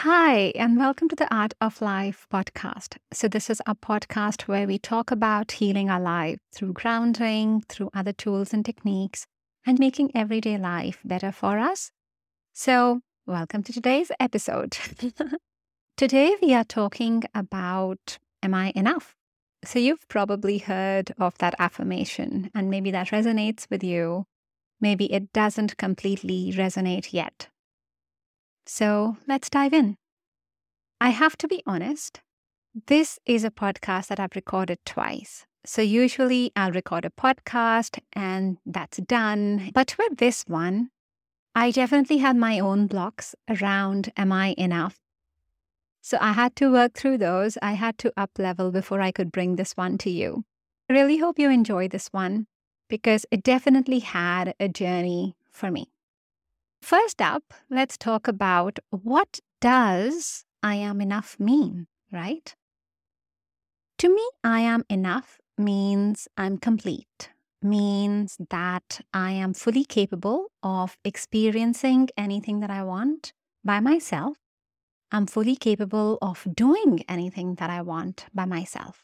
Hi, and welcome to the Art of Life podcast. So, this is a podcast where we talk about healing our life through grounding, through other tools and techniques, and making everyday life better for us. So, welcome to today's episode. Today, we are talking about Am I enough? So, you've probably heard of that affirmation, and maybe that resonates with you. Maybe it doesn't completely resonate yet. So let's dive in. I have to be honest, this is a podcast that I've recorded twice. So usually I'll record a podcast and that's done. But with this one, I definitely had my own blocks around am I enough? So I had to work through those. I had to up level before I could bring this one to you. I really hope you enjoy this one because it definitely had a journey for me. First up, let's talk about what does I am enough mean, right? To me, I am enough means I'm complete, means that I am fully capable of experiencing anything that I want by myself. I'm fully capable of doing anything that I want by myself.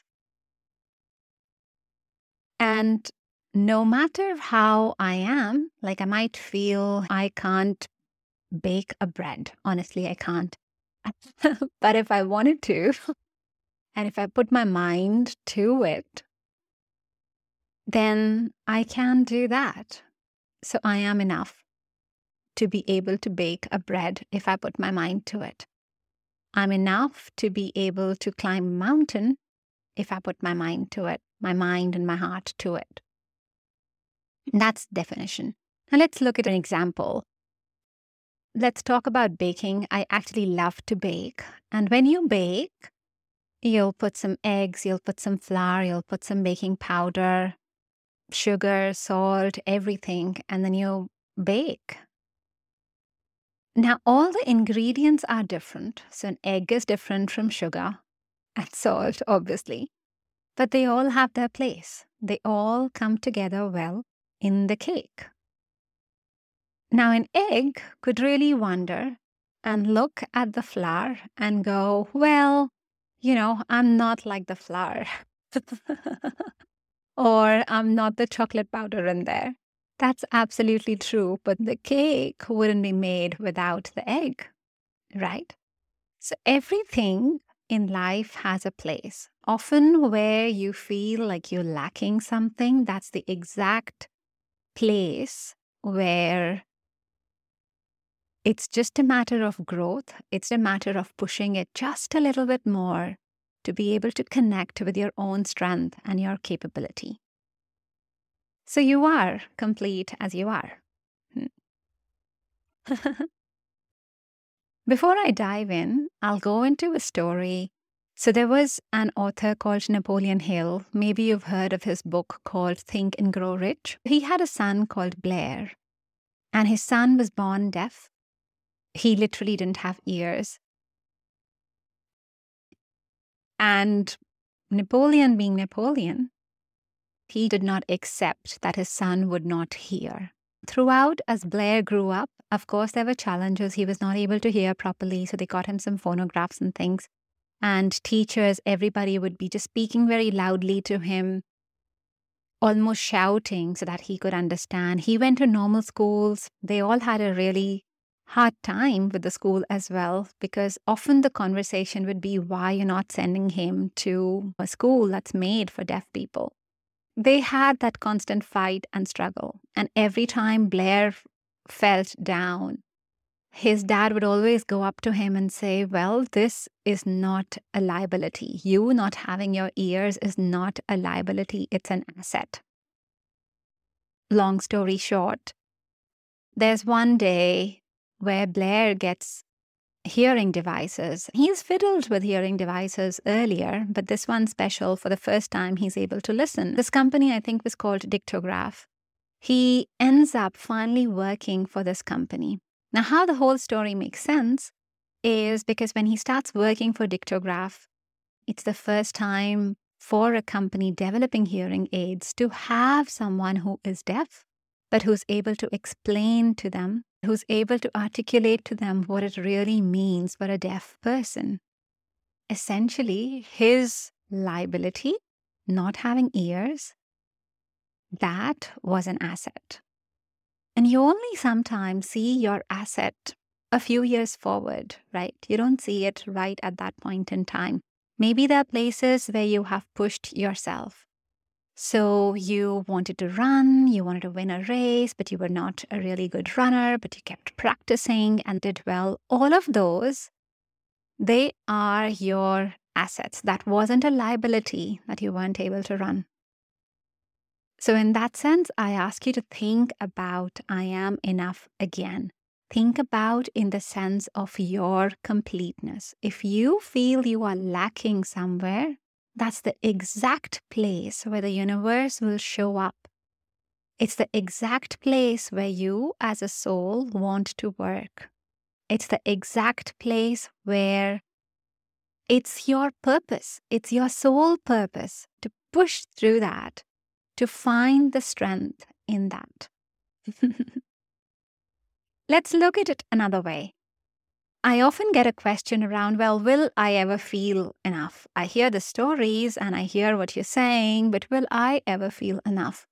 And no matter how I am, like I might feel I can't bake a bread. Honestly, I can't. but if I wanted to, and if I put my mind to it, then I can do that. So I am enough to be able to bake a bread if I put my mind to it. I'm enough to be able to climb a mountain if I put my mind to it, my mind and my heart to it. That's definition. Now let's look at an example. Let's talk about baking. I actually love to bake. And when you bake, you'll put some eggs, you'll put some flour, you'll put some baking powder, sugar, salt, everything, and then you bake. Now, all the ingredients are different. So, an egg is different from sugar and salt, obviously, but they all have their place. They all come together well in the cake. Now, an egg could really wonder and look at the flour and go, Well, you know, I'm not like the flour. or I'm not the chocolate powder in there. That's absolutely true, but the cake wouldn't be made without the egg, right? So everything in life has a place. Often, where you feel like you're lacking something, that's the exact place where it's just a matter of growth. It's a matter of pushing it just a little bit more to be able to connect with your own strength and your capability. So you are complete as you are. Hmm. Before I dive in, I'll go into a story so there was an author called Napoleon Hill. Maybe you've heard of his book called Think and Grow Rich. He had a son called Blair, and his son was born deaf. He literally didn't have ears. And Napoleon, being Napoleon, he did not accept that his son would not hear. Throughout, as Blair grew up, of course, there were challenges. He was not able to hear properly, so they got him some phonographs and things and teachers, everybody would be just speaking very loudly to him, almost shouting so that he could understand. He went to normal schools. They all had a really hard time with the school as well because often the conversation would be why you're not sending him to a school that's made for deaf people. They had that constant fight and struggle. And every time Blair felt down, his dad would always go up to him and say, Well, this is not a liability. You not having your ears is not a liability, it's an asset. Long story short, there's one day where Blair gets hearing devices. He's fiddled with hearing devices earlier, but this one's special for the first time he's able to listen. This company, I think, was called Dictograph. He ends up finally working for this company. Now, how the whole story makes sense is because when he starts working for Dictograph, it's the first time for a company developing hearing aids to have someone who is deaf, but who's able to explain to them who's able to articulate to them what it really means for a deaf person. Essentially, his liability, not having ears, that was an asset. And you only sometimes see your asset a few years forward, right? You don't see it right at that point in time. Maybe there are places where you have pushed yourself. So you wanted to run, you wanted to win a race, but you were not a really good runner, but you kept practicing and did well. All of those, they are your assets. That wasn't a liability that you weren't able to run. So, in that sense, I ask you to think about I am enough again. Think about in the sense of your completeness. If you feel you are lacking somewhere, that's the exact place where the universe will show up. It's the exact place where you, as a soul, want to work. It's the exact place where it's your purpose, it's your soul purpose to push through that to find the strength in that. Let's look at it another way. I often get a question around, well, will I ever feel enough? I hear the stories and I hear what you're saying, but will I ever feel enough?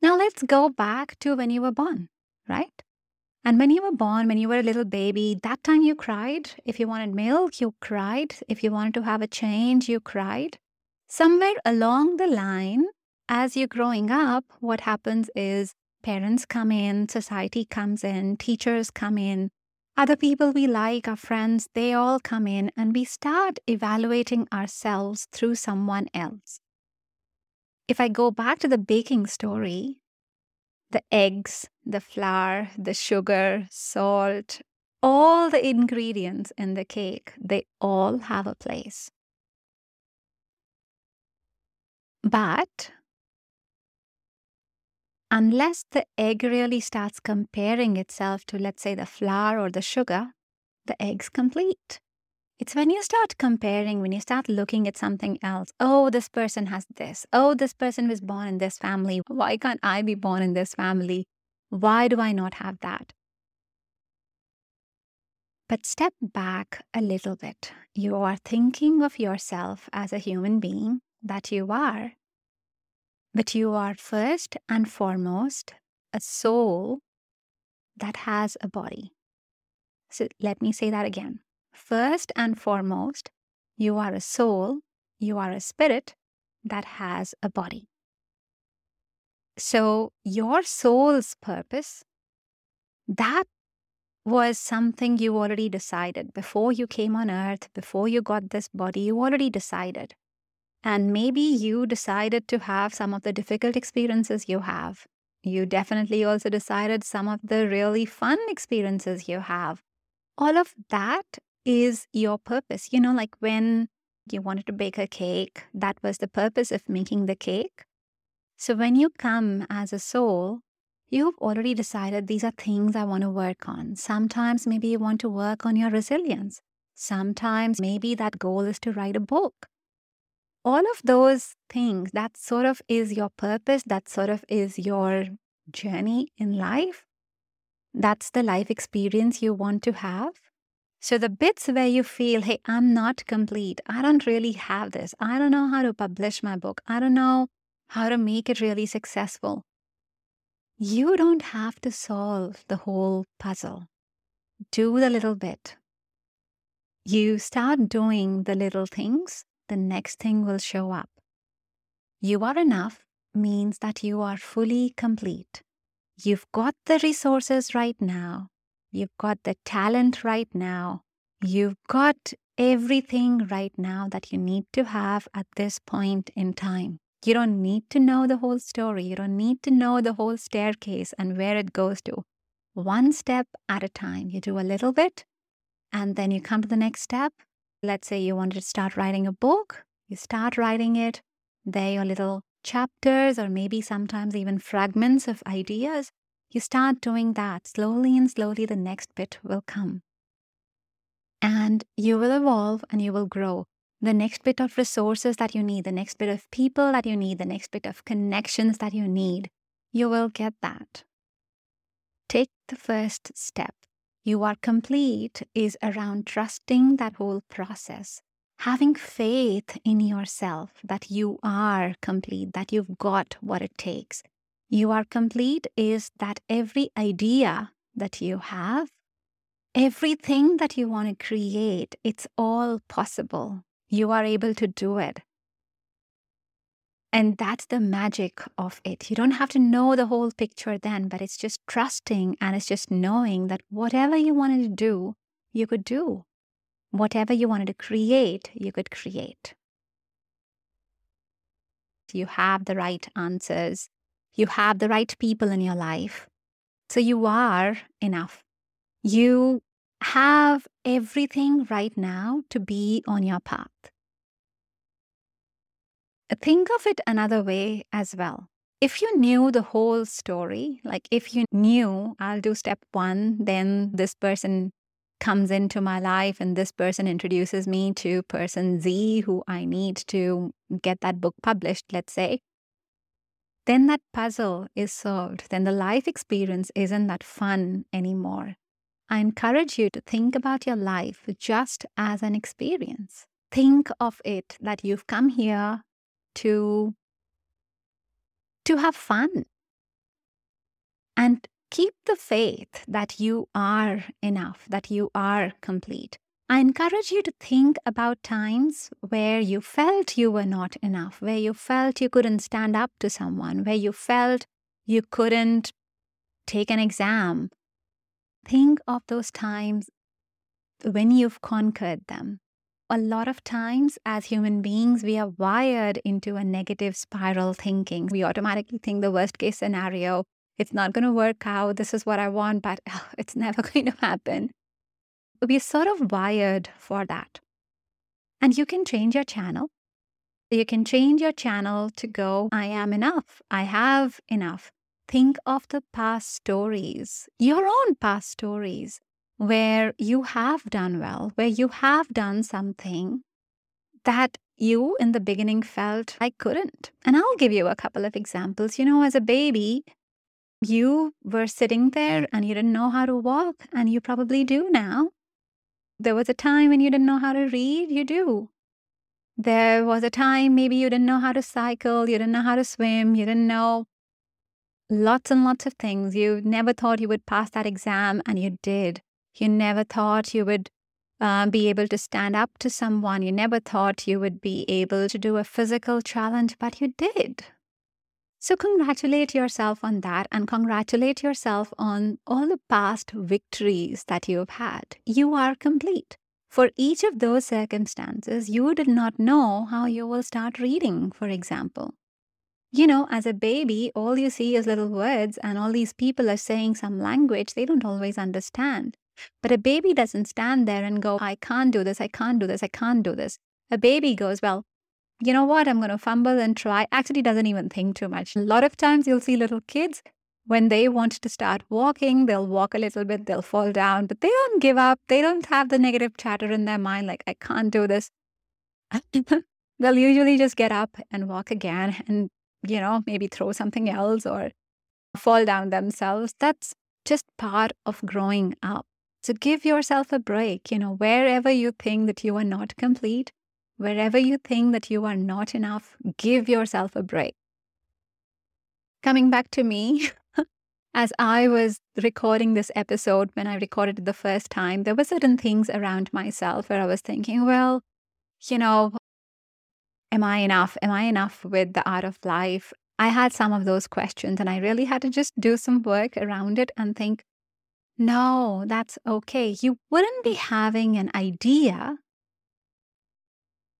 Now let's go back to when you were born, right? And when you were born, when you were a little baby, that time you cried. If you wanted milk, you cried. If you wanted to have a change, you cried. Somewhere along the line, as you're growing up, what happens is parents come in, society comes in, teachers come in, other people we like, our friends, they all come in, and we start evaluating ourselves through someone else. If I go back to the baking story, the eggs, the flour, the sugar, salt, all the ingredients in the cake, they all have a place. But unless the egg really starts comparing itself to, let's say, the flour or the sugar, the egg's complete. It's when you start comparing, when you start looking at something else. Oh, this person has this. Oh, this person was born in this family. Why can't I be born in this family? Why do I not have that? But step back a little bit. You are thinking of yourself as a human being that you are but you are first and foremost a soul that has a body. So let me say that again. First and foremost, you are a soul, you are a spirit that has a body. So your soul's purpose, that was something you already decided before you came on earth, before you got this body, you already decided. And maybe you decided to have some of the difficult experiences you have. You definitely also decided some of the really fun experiences you have. All of that is your purpose. You know, like when you wanted to bake a cake, that was the purpose of making the cake. So when you come as a soul, you've already decided these are things I want to work on. Sometimes maybe you want to work on your resilience. Sometimes maybe that goal is to write a book all of those things, that sort of is your purpose, that sort of is your journey in life. That's the life experience you want to have. So, the bits where you feel, hey, I'm not complete, I don't really have this, I don't know how to publish my book, I don't know how to make it really successful, you don't have to solve the whole puzzle. Do the little bit. You start doing the little things, the next thing will show up. You are enough means that you are fully complete. You've got the resources right now. You've got the talent right now. You've got everything right now that you need to have at this point in time. You don't need to know the whole story. You don't need to know the whole staircase and where it goes to. One step at a time. You do a little bit and then you come to the next step Let's say you wanted to start writing a book, you start writing it, there are little chapters or maybe sometimes even fragments of ideas. You start doing that slowly and slowly, the next bit will come. And you will evolve and you will grow. The next bit of resources that you need, the next bit of people that you need, the next bit of connections that you need, you will get that. take the first step. You are complete is around trusting that whole process, having faith in yourself that you are complete, that you've got what it takes. You are complete is that every idea that you have, everything that you want to create, it's all possible. You are able to do it. And that's the magic of it. You don't have to know the whole picture then, but it's just trusting and it's just knowing that whatever you wanted to do, you could do. Whatever you wanted to create, you could create. You have the right answers. You have the right people in your life. So you are enough. You have everything right now to be on your path. Think of it another way as well. If you knew the whole story, like if you knew I'll do step one, then this person comes into my life and this person introduces me to person Z who I need to get that book published, let's say, then that puzzle is solved. Then the life experience isn't that fun anymore. I encourage you to think about your life just as an experience. Think of it that you've come here to to have fun. And keep the faith that you are enough that you are complete. I encourage you to think about times where you felt you were not enough where you felt you couldn't stand up to someone where you felt you couldn't take an exam. Think of those times when you've conquered them a lot of times as human beings, we are wired into a negative spiral thinking. We automatically think the worst case scenario, it's not going to work out. This is what I want, but oh, it's never going to happen. We're sort of wired for that. And you can change your channel. You can change your channel to go, I am enough. I have enough. Think of the past stories, your own past stories where you have done well, where you have done something that you in the beginning felt I couldn't. And I'll give you a couple of examples. You know, as a baby, you were sitting there and you didn't know how to walk, and you probably do now. There was a time when you didn't know how to read, you do. There was a time maybe you didn't know how to cycle, you didn't know how to swim, you didn't know lots and lots of things. You never thought you would pass that exam, and you did. You never thought you would uh, be able to stand up to someone. You never thought you would be able to do a physical challenge, but you did. So, congratulate yourself on that and congratulate yourself on all the past victories that you've had. You are complete. For each of those circumstances, you did not know how you will start reading, for example. You know, as a baby, all you see is little words, and all these people are saying some language they don't always understand. But a baby doesn't stand there and go, I can't do this, I can't do this, I can't do this. A baby goes, Well, you know what? I'm going to fumble and try. Actually, doesn't even think too much. A lot of times you'll see little kids when they want to start walking, they'll walk a little bit, they'll fall down, but they don't give up. They don't have the negative chatter in their mind like, I can't do this. they'll usually just get up and walk again and, you know, maybe throw something else or fall down themselves. That's just part of growing up. So give yourself a break, you know, wherever you think that you are not complete, wherever you think that you are not enough, give yourself a break. Coming back to me, as I was recording this episode, when I recorded it the first time, there were certain things around myself where I was thinking, well, you know, am I enough? Am I enough with the art of life? I had some of those questions and I really had to just do some work around it and think, no, that's okay. You wouldn't be mm. having an idea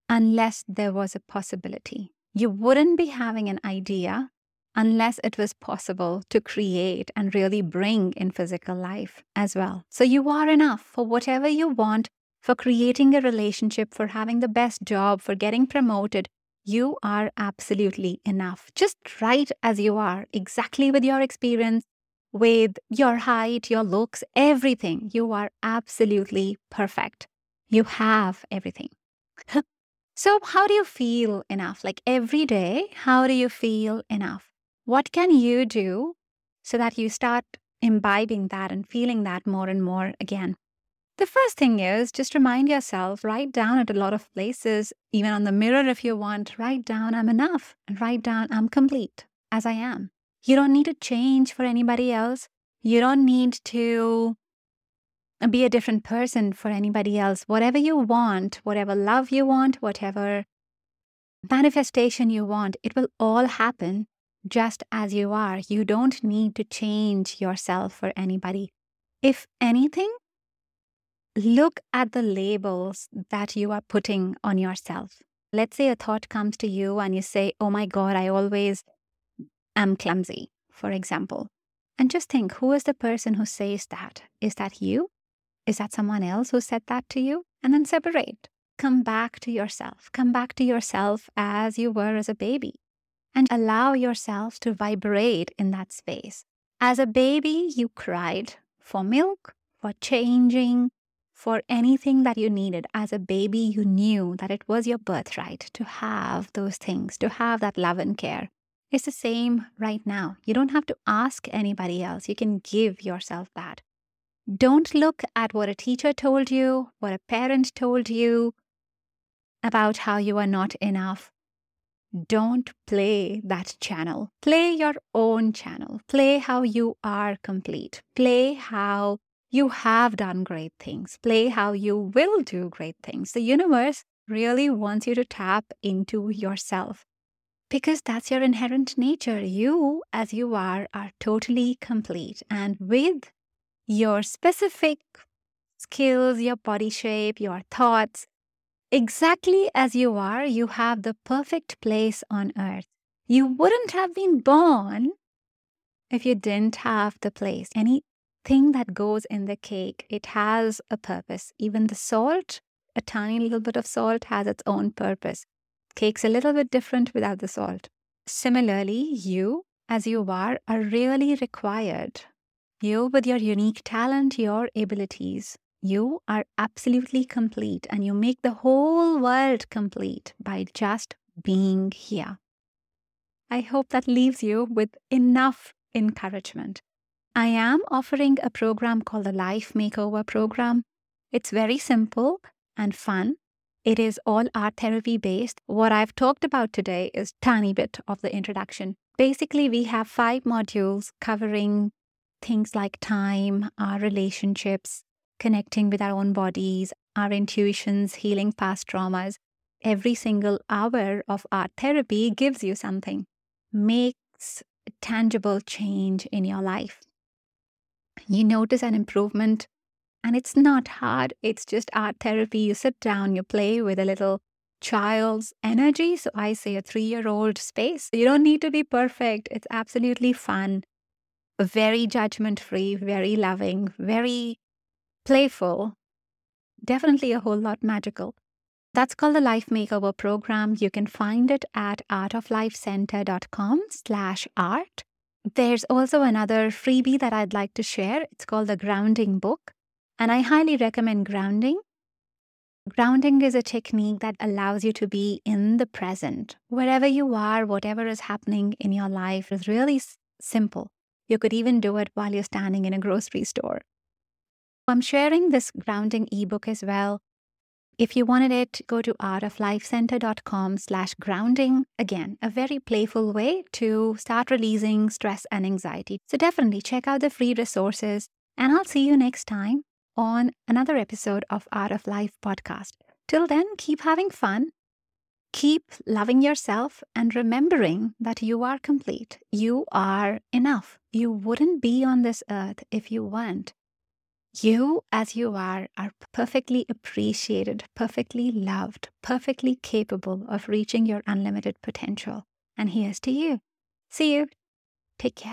unless there was a possibility. You wouldn't be having an idea unless it was possible to create and really bring in physical life as well. So you are enough for whatever you want, for creating a relationship, for having the best job, for getting promoted. You are absolutely enough, just right as you are, exactly with your experience, with your height, your looks, everything. You are absolutely perfect. You have everything. so, how do you feel enough? Like every day, how do you feel enough? What can you do so that you start imbibing that and feeling that more and more again. The first thing is just remind yourself, write down at a lot of places, even on the mirror if you want, write down I'm enough and write down I'm complete as I am. You don't need to change for anybody else. You don't need to be a different person for anybody else. Whatever you want, whatever love you want, whatever manifestation you want, it will all happen just as you are. You don't need to change yourself for anybody. If anything, look at the labels that you are putting on yourself. Let's say a thought comes to you and you say, Oh my God, I always am clumsy, for example. And just think who is the person who says that? Is that you? Is that someone else who said that to you? And then separate. Come back to yourself. Come back to yourself as you were as a baby and allow yourself to vibrate in that space. As a baby, you cried for milk, for changing, for anything that you needed. As a baby, you knew that it was your birthright to have those things, to have that love and care. It's the same right now. You don't have to ask anybody else. You can give yourself that. Don't look at what a teacher told you, what a parent told you about how you are not enough. Don't play that channel. Play your own channel. Play how you are complete. Play how you have done great things. Play how you will do great things. The universe really wants you to tap into yourself because that's your inherent nature. You, as you are, are totally complete. And with your specific skills, your body shape, your thoughts, exactly as you are, you have the perfect place on earth. You wouldn't have been born if you didn't have the place. Anything that goes in the cake, it has a purpose. Even the salt, a tiny little bit of salt has its own purpose. Cake's a little bit different without the salt. Similarly, you, as you are, are really required. You, with your unique talent, your abilities, you are absolutely complete and you make the whole world complete by just being here. I hope that leaves you with enough encouragement I am offering a program called the Life Makeover Program. It's very simple and fun. It is all art therapy based. What I've talked about today is tiny bit of the introduction. Basically, we have five modules covering things like time, our relationships, connecting with our own bodies, our intuitions, healing past traumas. Every single hour of art therapy gives you something, makes tangible change in your life you notice an improvement. And it's not hard, it's just art therapy. You sit down, you play with a little child's energy. So I say a three year old space. You don't need to be perfect, it's absolutely fun, very judgment free, very loving, very playful, definitely a whole lot magical. That's called the Life Makeover Program. You can find it at artoflifecenter.com slash art. There's also another freebie that I'd like to share. It's called the Grounding Book, and I highly recommend grounding. Grounding is a technique that allows you to be in the present. Wherever you are, whatever is happening in your life is really s- simple. You could even do it while you're standing in a grocery store. I'm sharing this grounding ebook as well. If you wanted it, go to artoflifecenter.com slash grounding. Again, a very playful way to start releasing stress and anxiety. So definitely check out the free resources and I'll see you next time on another episode of Art of Life podcast. Till then, keep having fun, keep loving yourself, and remembering that you are complete. You are enough. You wouldn't be on this earth if you weren't. You, as you are, are perfectly appreciated, perfectly loved, perfectly capable of reaching your unlimited potential. And here's to you. See you. Take care.